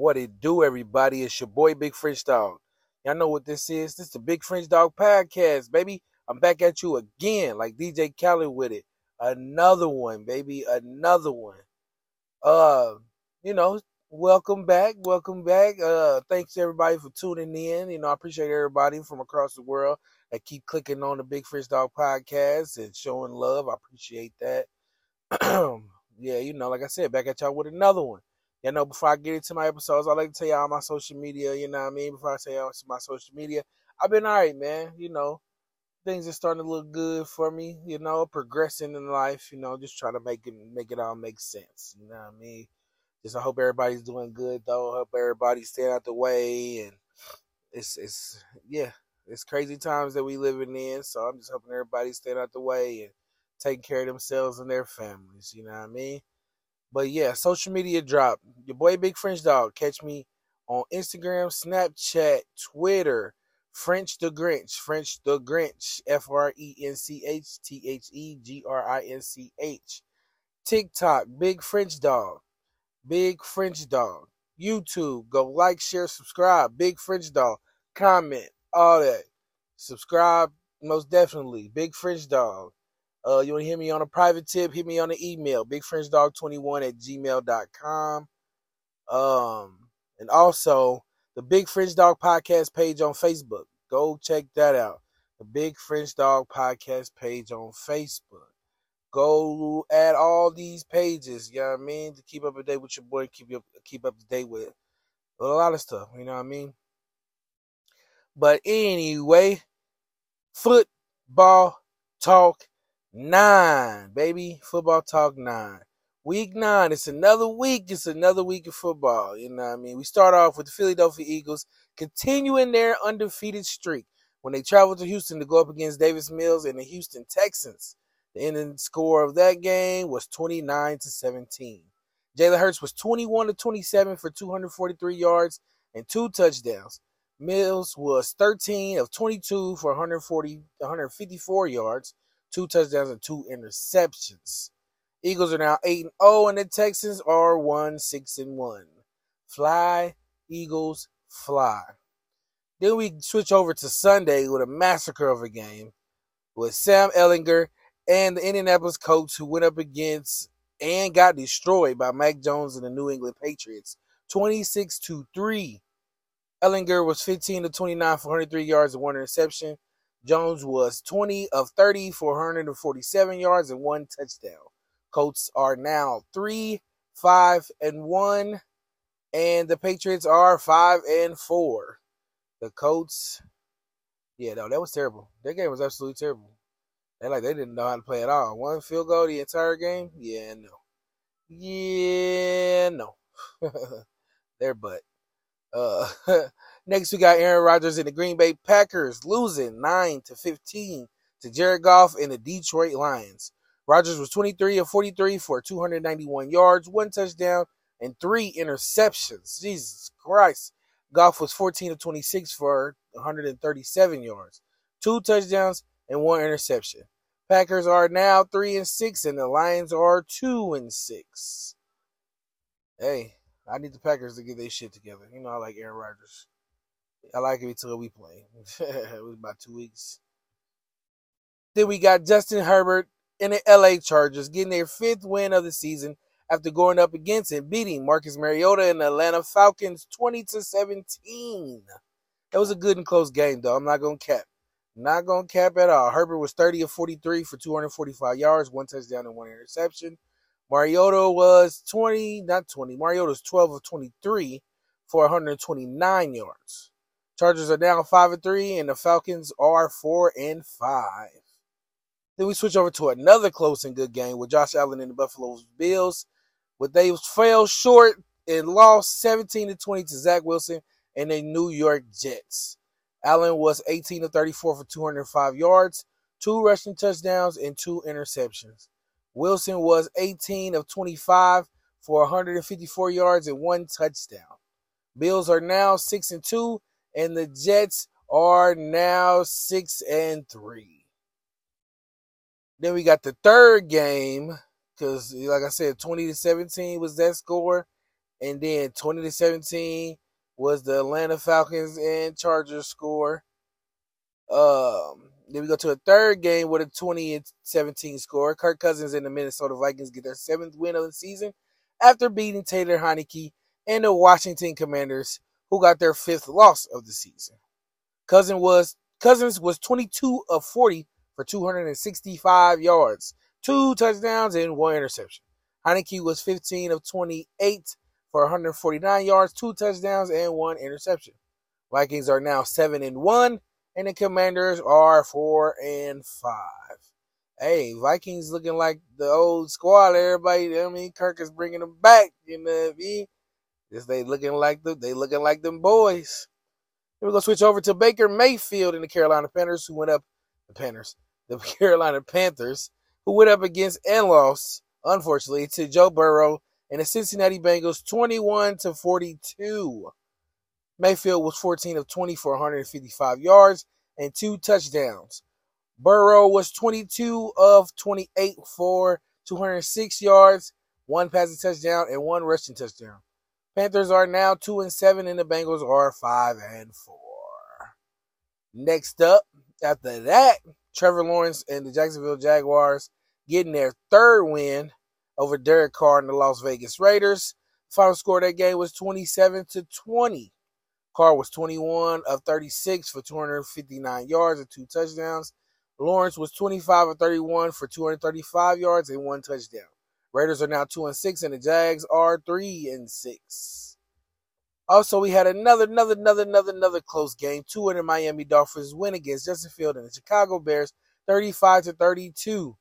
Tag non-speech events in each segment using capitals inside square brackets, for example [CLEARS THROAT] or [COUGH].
What it do, everybody? It's your boy Big French Dawg. Y'all know what this is. This is the Big French Dawg Podcast, baby. I'm back at you again, like DJ Khaled with it. Another one, baby. Another one. Uh, you know, welcome back. Welcome back. Uh, thanks everybody for tuning in. You know, I appreciate everybody from across the world that keep clicking on the Big French Dawg Podcast and showing love. I appreciate that. [CLEARS THROAT] yeah, you know, like I said, back at y'all with another one. You know, before I get into my episodes, I like to tell y'all my social media, you know what I mean? Before I tell y'all my social media, I've been all right, man. You know, things are starting to look good for me, you know, progressing in life, you know, just trying to make it make it all make sense. You know what I mean? Just I hope everybody's doing good though. I hope everybody's staying out the way and it's it's yeah, it's crazy times that we living in. So I'm just hoping everybody's staying out the way and taking care of themselves and their families, you know what I mean? But yeah, social media drop. Your boy Big French Dawg. Catch me on Instagram, Snapchat, Twitter, French the Grinch, French the Grinch, F R E N C H T H E G R I N C H. TikTok, Big French Dawg, Big French Dawg. YouTube, go like, share, subscribe. Big French Dawg, comment, all that. Subscribe, most definitely. Big French Dawg. Uh, you want to hear me on a private tip? Hit me on the email, bigfrenchdog21 at gmail.com. Um, and also the Big French Dawg Podcast page on Facebook. Go check that out. The Big French Dawg Podcast page on Facebook. Go add all these pages, you know what I mean, to keep up to date with your boy, keep you keep up to date with a lot of stuff, you know what I mean? But anyway, football talk nine, baby. Football talk nine. Week nine. It's another week. It's another week of football. You know what I mean? We start off with the Philadelphia Eagles continuing their undefeated streak when they travel to Houston to go up against Davis Mills and the Houston Texans. The ending score of that game was 29 to 17. Jalen Hurts was 21 to 27 for 243 yards and two touchdowns. Mills was 13 of 22 for 140 154 yards two touchdowns and two interceptions. Eagles are now 8 and 0 and the Texans are 1 6 and 1. Fly, Eagles, fly. Then we switch over to Sunday with a massacre of a game with Sam Ehlinger and the Indianapolis Colts who went up against and got destroyed by Mac Jones and the New England Patriots 26 to 3. Ehlinger was 15 to 29 for 103 yards and one interception. Jones was 20 of 30 for 147 yards and one touchdown. Colts are now 3 5 and 1 and the Patriots are 5 and 4. The Colts yeah, no, that was terrible. That game was absolutely terrible. They like they didn't know how to play at all. One field goal the entire game? Yeah, no. Yeah, no. [LAUGHS] Their butt. Uh [LAUGHS] Next, we got Aaron Rodgers and the Green Bay Packers losing 9 to 15 to Jared Goff and the Detroit Lions. Rodgers was 23 of 43 for 291 yards, one touchdown, and three interceptions. Jesus Christ. Goff was 14 of 26 for 137 yards, two touchdowns, and one interception. Packers are now 3 and 6 and the Lions are 2 and 6. Hey, I need the Packers to get their shit together. You know I like Aaron Rodgers. I like it until we play. [LAUGHS] it was about two weeks. Then we got Justin Herbert and the LA Chargers getting their fifth win of the season after going up against and beating Marcus Mariota and the Atlanta Falcons 20 to 17. That was a good and close game, though. I'm not to cap. Not to cap at all. Herbert was 30 of 43 for 245 yards, one touchdown and one interception. Mariota was 20, not 20. Mariota was 12 of 23 for 129 yards. Chargers are now five and three, and the Falcons are four and five. Then we switch over to another close and good game with Josh Allen and the Buffalo Bills, but they fell short and lost 17 to 20 to Zach Wilson and the New York Jets. Allen was 18 to 34 for 205 yards, two rushing touchdowns, and two interceptions. Wilson was 18 of 25 for 154 yards and one touchdown. Bills are now 6 and 2 and the Jets are now six and three. Then we got the third game because, like I said, twenty to seventeen was that score, And then 20 to 17 was the Atlanta Falcons and Chargers score. Um, then we go to a third game with a 20 and 17 score. Kirk Cousins and the Minnesota Vikings get their seventh win of the season after beating Taylor Heinicke and the Washington Commanders, who got their fifth loss of the season. Cousins was Cousins was 22 of 40 for 265 yards, two touchdowns, and one interception. Heinicke was 15 of 28 for 149 yards, two touchdowns, and one interception. Vikings are now seven and one, and the Commanders are four and five. Hey, Vikings looking like the old squad. Everybody, I mean, Kirk is bringing them back. You know, what I just they looking like the they looking like them boys. Then we're gonna switch over to Baker Mayfield and the Carolina Panthers, who went up the Panthers, the [LAUGHS] Carolina Panthers, who went up against and lost, unfortunately, to Joe Burrow and the Cincinnati Bengals 21 to 42. Mayfield was 14 of 20 for 155 yards and two touchdowns. Burrow was 22 of 28 for 206 yards, one passing touchdown, and one rushing touchdown. Panthers are now 2 and 7, and the Bengals are 5 and 4. Next up, after that, Trevor Lawrence and the Jacksonville Jaguars getting their third win over Derek Carr and the Las Vegas Raiders. Final score that game was 27 to 20. Carr was 21 of 36 for 259 yards and two touchdowns. Lawrence was 25 of 31 for 235 yards and one touchdown. Raiders are now 2 and 6 and the Jags are 3 and 6. Also, we had another, another, another, another, another close game. Two in the Miami Dolphins win against Justin Field and the Chicago Bears, 35 to 32.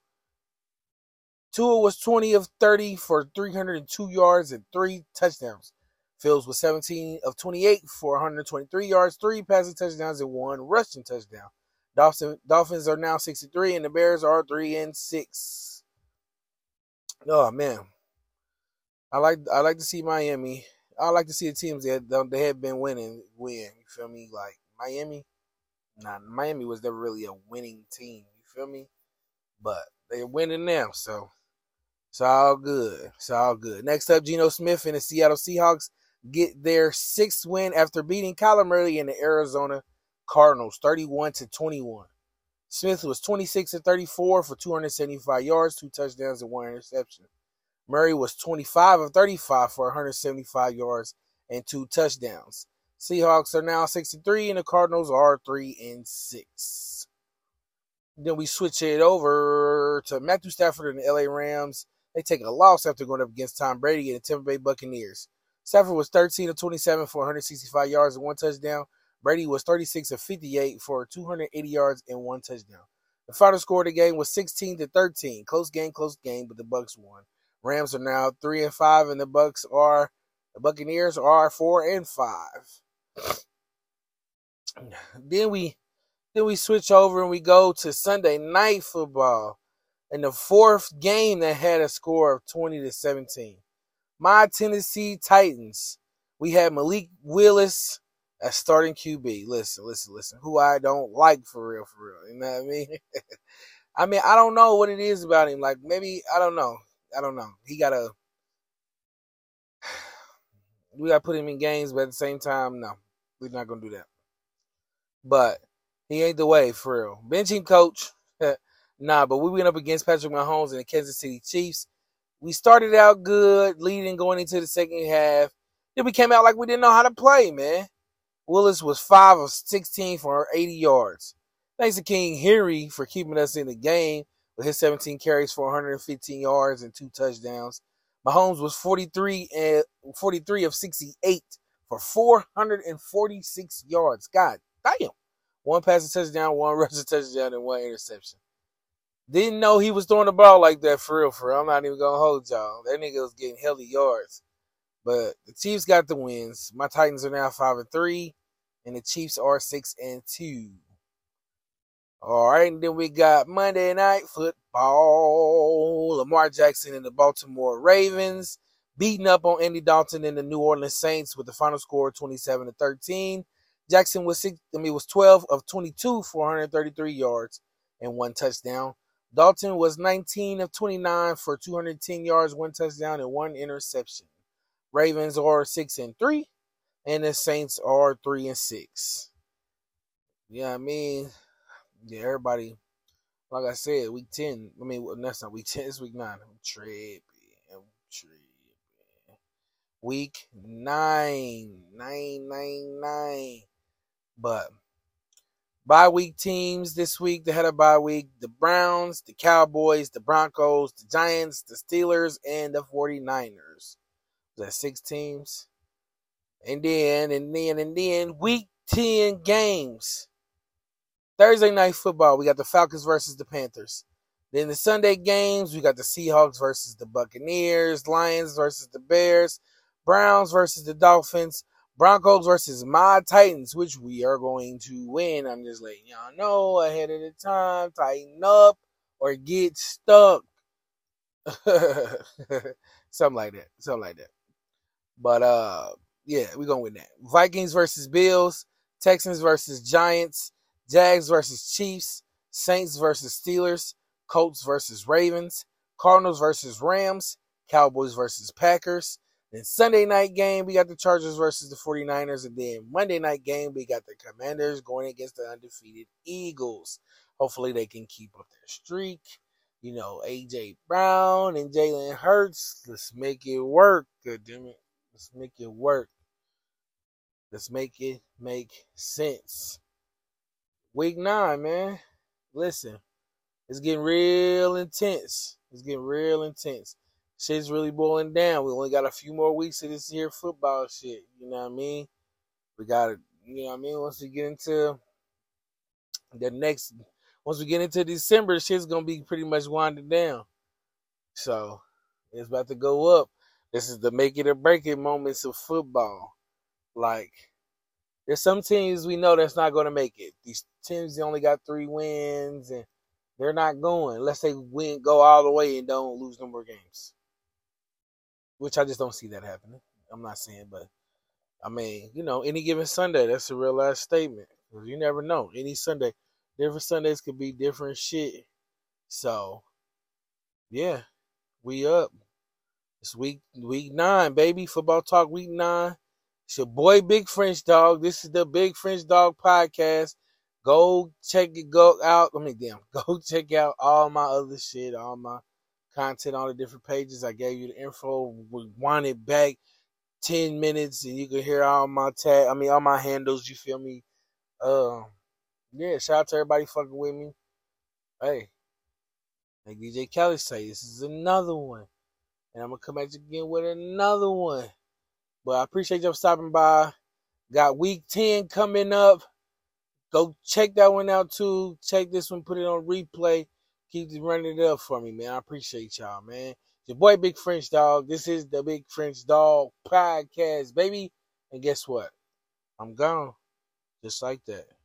Tua was 20 of 30 for 302 yards and three touchdowns. Fields was 17 of 28 for 123 yards, three passing touchdowns, and one rushing touchdown. Dolphins are now 63, and the Bears are 3 and 6. Oh man, I like I like to see Miami. I like to see the teams that they have been winning win. You feel me? Like Miami, nah, Miami was never really a winning team. You feel me? But they're winning now, so it's all good. It's all good. Next up, Geno Smith and the Seattle Seahawks get their sixth win after beating Kyler Murray and the Arizona Cardinals 31 to 21. Smith was 26 to 34 for 275 yards, two touchdowns, and one interception. Murray was 25 of 35 for 175 yards and two touchdowns. Seahawks are now 63 and the Cardinals are 3 and 6. Then we switch it over to Matthew Stafford and the LA Rams they take a loss after going up against Tom Brady and the Tampa Bay Buccaneers. Stafford was 13 of 27 for 165 yards and one touchdown. Brady was 36 of 58 for 280 yards and one touchdown. The final score of the game was 16 to 13. Close game, close game, but the Bucks won. Rams are now three and five, and the Bucks are the Buccaneers are four and five. [SIGHS] then we then we switch over and we go to Sunday night football and the fourth game that had a score of 20 to 17. My Tennessee Titans. We had Malik Willis as starting QB. Listen, listen, listen. Who I don't like for real, for real. You know what I mean? [LAUGHS] I mean, I don't know what it is about him. Like maybe I don't know. I don't know. He got a. [SIGHS] We got to put him in games, but at the same time, no, we're not gonna do that. But he ain't the way for real. Benching coach. [LAUGHS] Nah, but we went up against Patrick Mahomes and the Kansas City Chiefs. We started out good, leading going into the second half. Then we came out like we didn't know how to play, man. Willis was 5 of 16 for 80 yards. Thanks to King Henry for keeping us in the game with his 17 carries for 115 yards and two touchdowns. Mahomes was 43 and 43 of 68 for 446 yards. God damn. One passing touchdown, one [LAUGHS] rushing touchdown, and one interception. Didn't know he was throwing the ball like that for real, for real. I'm not even gonna hold y'all. That nigga was getting healthy yards. But the Chiefs got the wins. My Titans are now five and three, and the Chiefs are six and two. All right, and then we got Monday night football. Lamar Jackson and the Baltimore Ravens beating up on Andy Dalton and the New Orleans Saints with the final score 27 to 13. Jackson was six, I mean was 12 of 22 for 133 yards and one touchdown. Dalton was 19 of 29 for 210 yards, one touchdown, and one interception. Ravens are six and three, and the Saints are three and six. Yeah, I mean, yeah, everybody. Like I said, week ten. I mean, well, that's not week ten. It's week nine. I'm tripping. I'm tripping. Week nine, nine, nine, nine. But bye week teams this week. They had a bye week. The Browns, the Cowboys, the Broncos, the Giants, the Steelers, and the 49ers. That six teams. And then, and then, and then, week 10 games. Thursday night football, we got the Falcons versus the Panthers. Then the Sunday games, we got the Seahawks versus the Buccaneers, Lions versus the Bears, Browns versus the Dolphins, Broncos versus my Titans, which we are going to win. I'm just letting y'all know ahead of the time. Tighten up or get stuck. [LAUGHS] Something like that. Something like that. But uh yeah, we're gonna win that. Vikings versus Bills, Texans versus Giants, Jags versus Chiefs, Saints versus Steelers, Colts versus Ravens, Cardinals versus Rams, Cowboys versus Packers. Then Sunday night game, we got the Chargers versus the 49ers. And then Monday night game, we got the Commanders going against the undefeated Eagles. Hopefully they can keep up their streak. You know, AJ Brown and Jalen Hurts. Let's make it work. Good damn it. Let's make it work. Let's make it make sense. Week nine, man. Listen, it's getting real intense. It's getting real intense. Shit's really boiling down. We only got a few more weeks of this year football shit. You know what I mean? We got to, you know what I mean? Once we get into the next, once we get into December, shit's going to be pretty much winding down. So, it's about to go up. This is the make it or break it moments of football. Like, there's some teams we know that's not going to make it. These teams they only got three wins, and they're not going unless they win, go all the way, and don't lose no more games. Which I just don't see that happening. I'm not saying, but I mean, you know, any given Sunday, that's a real last statement. You never know. Any Sunday, different Sundays could be different shit. So, yeah, we up. It's week week nine, baby. Football talk week nine. It's your boy Big French Dawg. This is the Big French Dawg podcast. Go check it go out. I mean damn, [LAUGHS] go check out all my other shit, all my content, all the different pages. I gave you the info. We wind it back ten minutes and you can hear all my tag I mean all my handles, you feel me? Uh yeah, shout out to everybody fucking with me. Hey, like DJ Kelly say, this is another one. And I'm gonna come back again with another one. But I appreciate y'all stopping by. Got week 10 coming up. Go check that one out too. Check this one, put it on replay. Keep running it up for me, man. I appreciate y'all, man. Your boy Big French Dawg. This is the Big French Dawg podcast, baby. And guess what? I'm gone. Just like that.